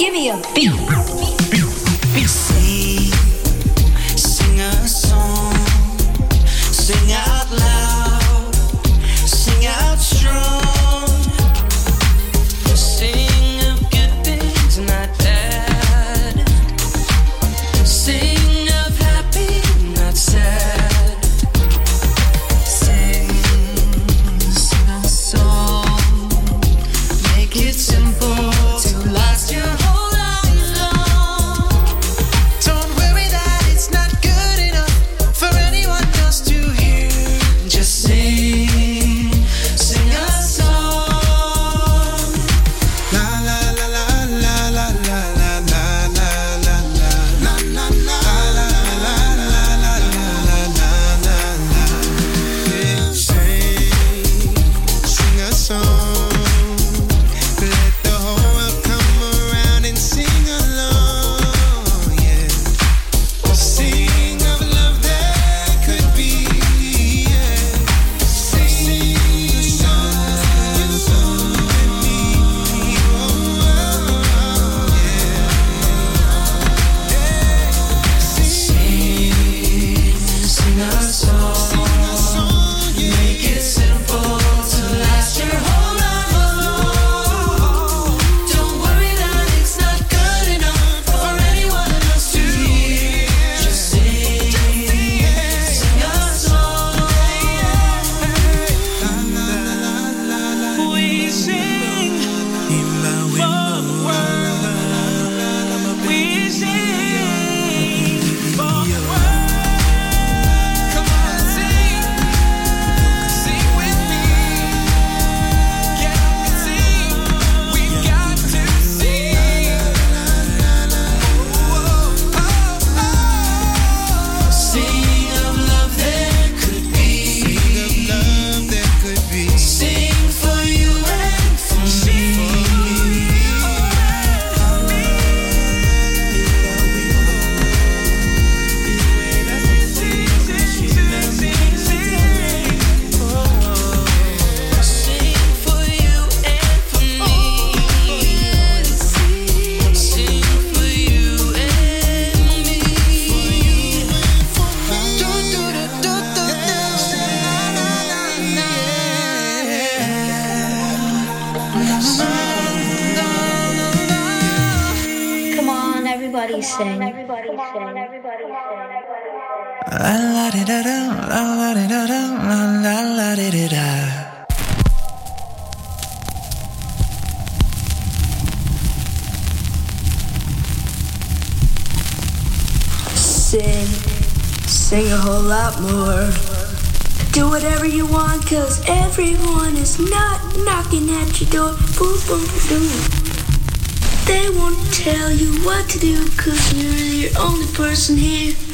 Give me a beat. Not knocking at your door. Boom, boom, boom. They won't tell you what to do cause you're the only person here.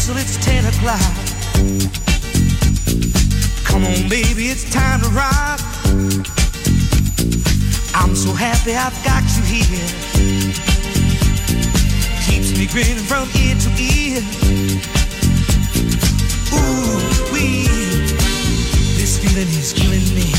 whistle, it's ten o'clock. Come on, baby, it's time to rock. I'm so happy I've got you here. Keeps me grinning from ear to ear. Ooh, wee, this feeling is killing me.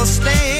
never stand.